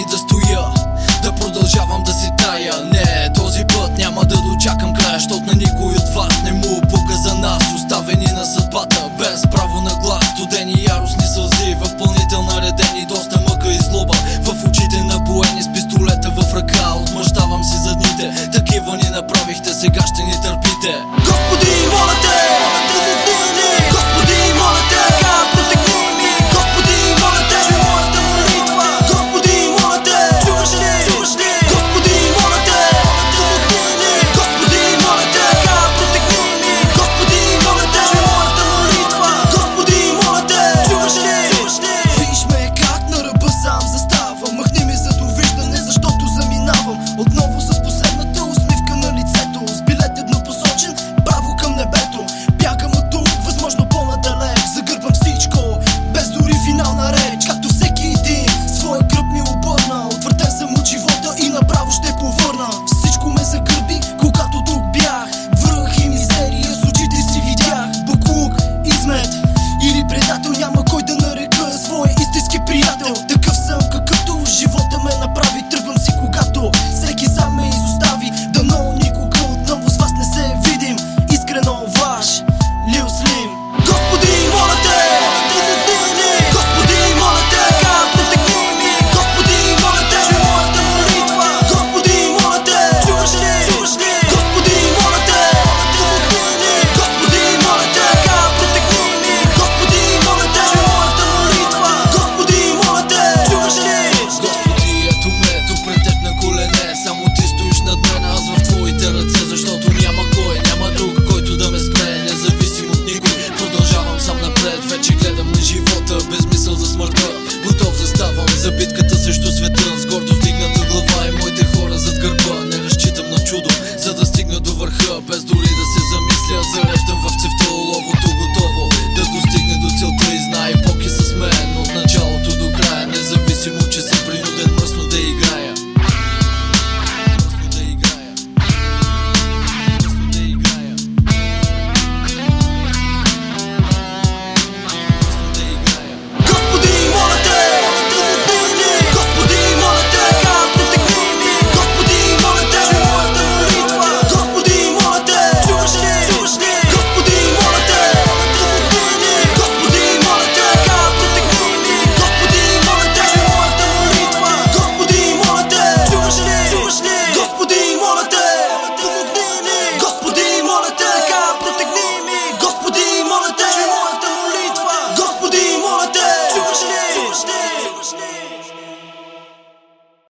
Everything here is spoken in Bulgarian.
години да стоя Да продължавам да си тая. Не, този път няма да дочакам края Щот на никой от вас не му пука за нас. Оставени на съдбата, без право на глас. Студени яростни сълзи, в пълнител наредени Доста мъка и злоба, в очите на поени С пистолета в ръка, отмъщавам си задните Такива ни направихте, сега ще ни търпите. Господи!